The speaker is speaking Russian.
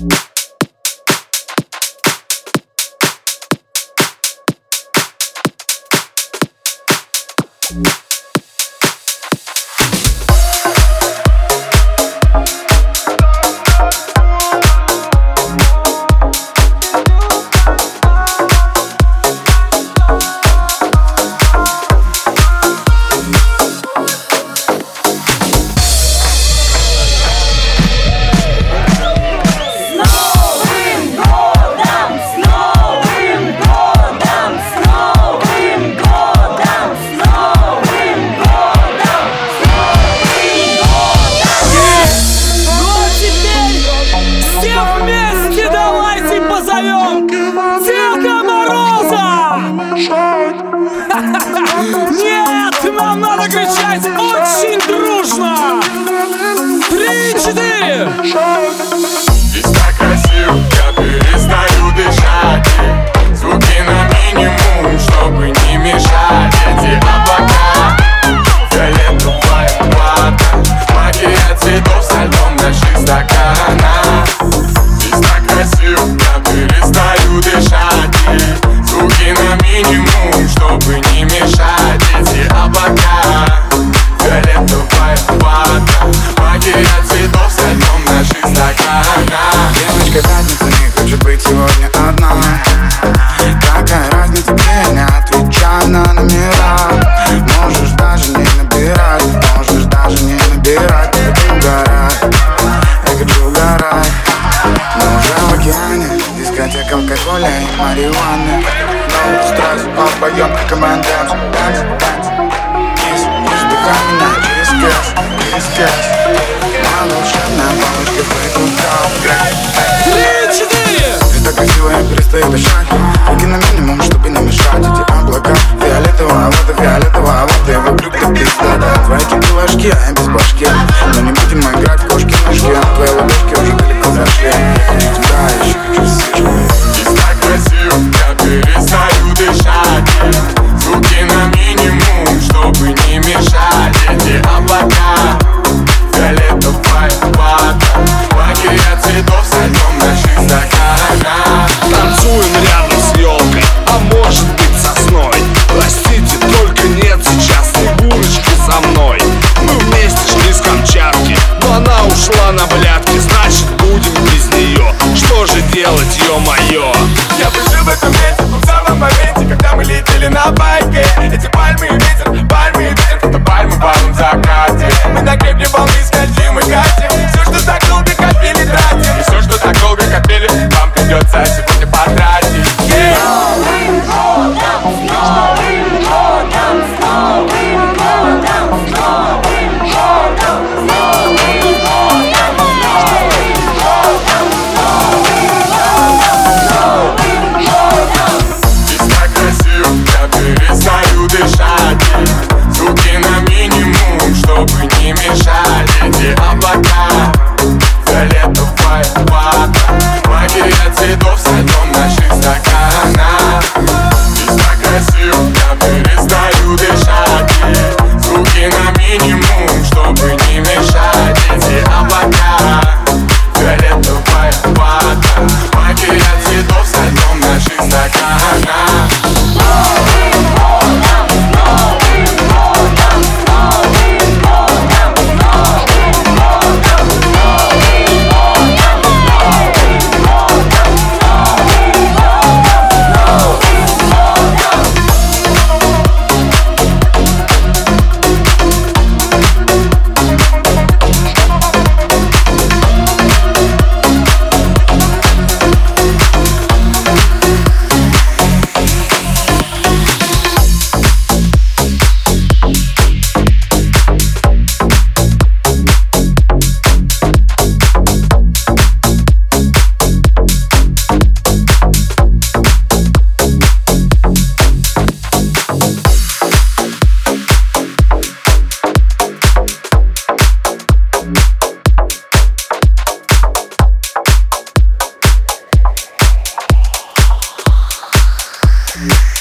Ну а Нет, нам надо кричать очень дружно! Три, четыре! Здесь так красиво, Девочка пятница не хочет быть сегодня одна. Какая разница, где не отвечай на номера. Можешь даже не набирать, можешь даже не набирать. Я хочу угорать, я хочу угорать. Мы уже в океане, дискотека алкоголя и марихуаны. No стресс, поем как дэнс, дэнс, дэнс Низ, низ, дыхай меня через кэс, через кэс Моя волшебная палочка выключал я перестаю дышать Руки на минимум, чтобы не мешать. Эти облака фиолетового, вот и фиолетового Вот и вокруг ты пизда. Твои кипы ложки, а Yeah.